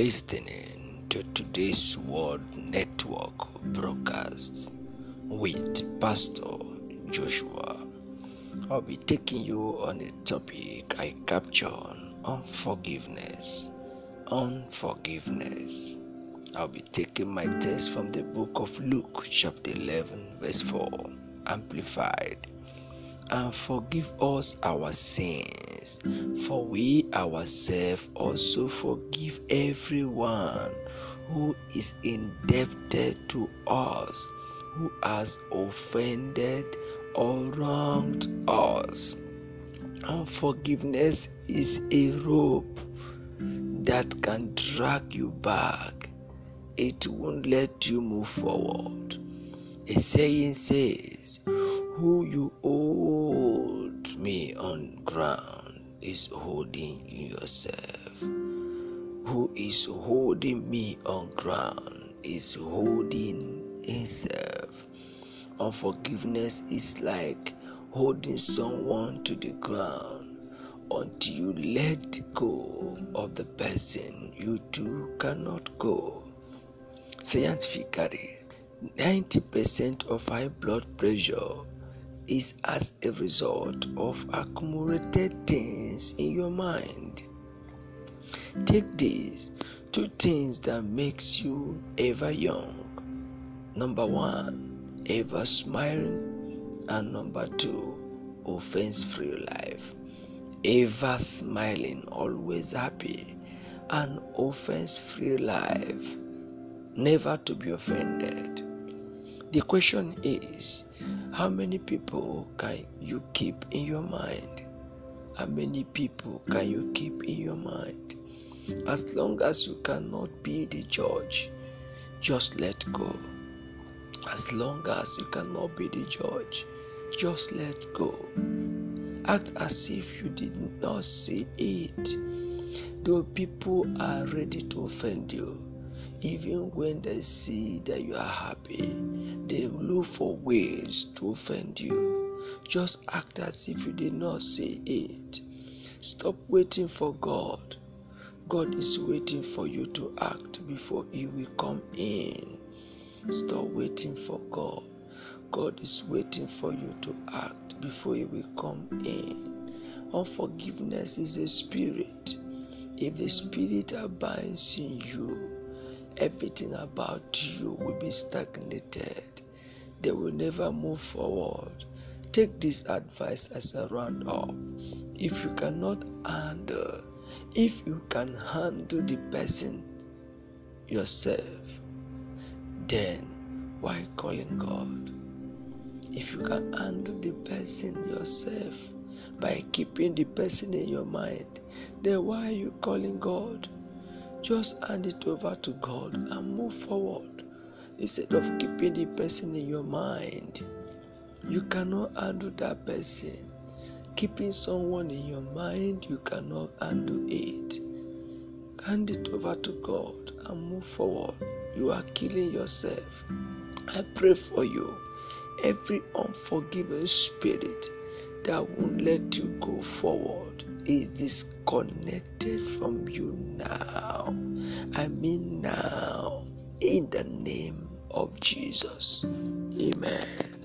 listening to today's Word Network broadcast with Pastor Joshua. I'll be taking you on a topic I captured unforgiveness. Unforgiveness. I'll be taking my text from the book of Luke, chapter 11, verse 4, Amplified. And forgive us our sins, for we ourselves also forgive everyone who is indebted to us, who has offended or wronged us. Unforgiveness is a rope that can drag you back it won't let you move forward. A saying says, Who you hold me on ground is holding yourself. Who is holding me on ground is holding himself. Unforgiveness is like holding someone to the ground until you let go of the person you too cannot go. Scientifically, 90% of high blood pressure is as a result of accumulated things in your mind. Take these two things that makes you ever young. Number one, ever smiling, and number two, offense-free life. Ever smiling, always happy, and offense-free life never to be offended. The question is how many people can you keep in your mind? How many people can you keep in your mind? As long as you cannot be the judge, just let go. As long as you cannot be the judge, just let go. Act as if you did not see it. Though people are ready to offend you, even when they see that you are happy, they look for ways to offend you. Just act as if you did not see it. Stop waiting for God. God is waiting for you to act before He will come in. Stop waiting for God. God is waiting for you to act before He will come in. Unforgiveness is a spirit. If the spirit abides in you, everything about you will be stagnated. They will never move forward. Take this advice as a round up. If you cannot handle, if you can handle the person yourself, then why calling God? If you can handle the person yourself by keeping the person in your mind, then why are you calling God? Just hand it over to God and move forward instead of keeping the person in your mind. You cannot handle that person. Keeping someone in your mind, you cannot handle it. Hand it over to God and move forward. You are killing yourself. I pray for you. Every unforgiving spirit that won't let you go forward is disconnected from you now. I mean now, in the name of Jesus. Amen.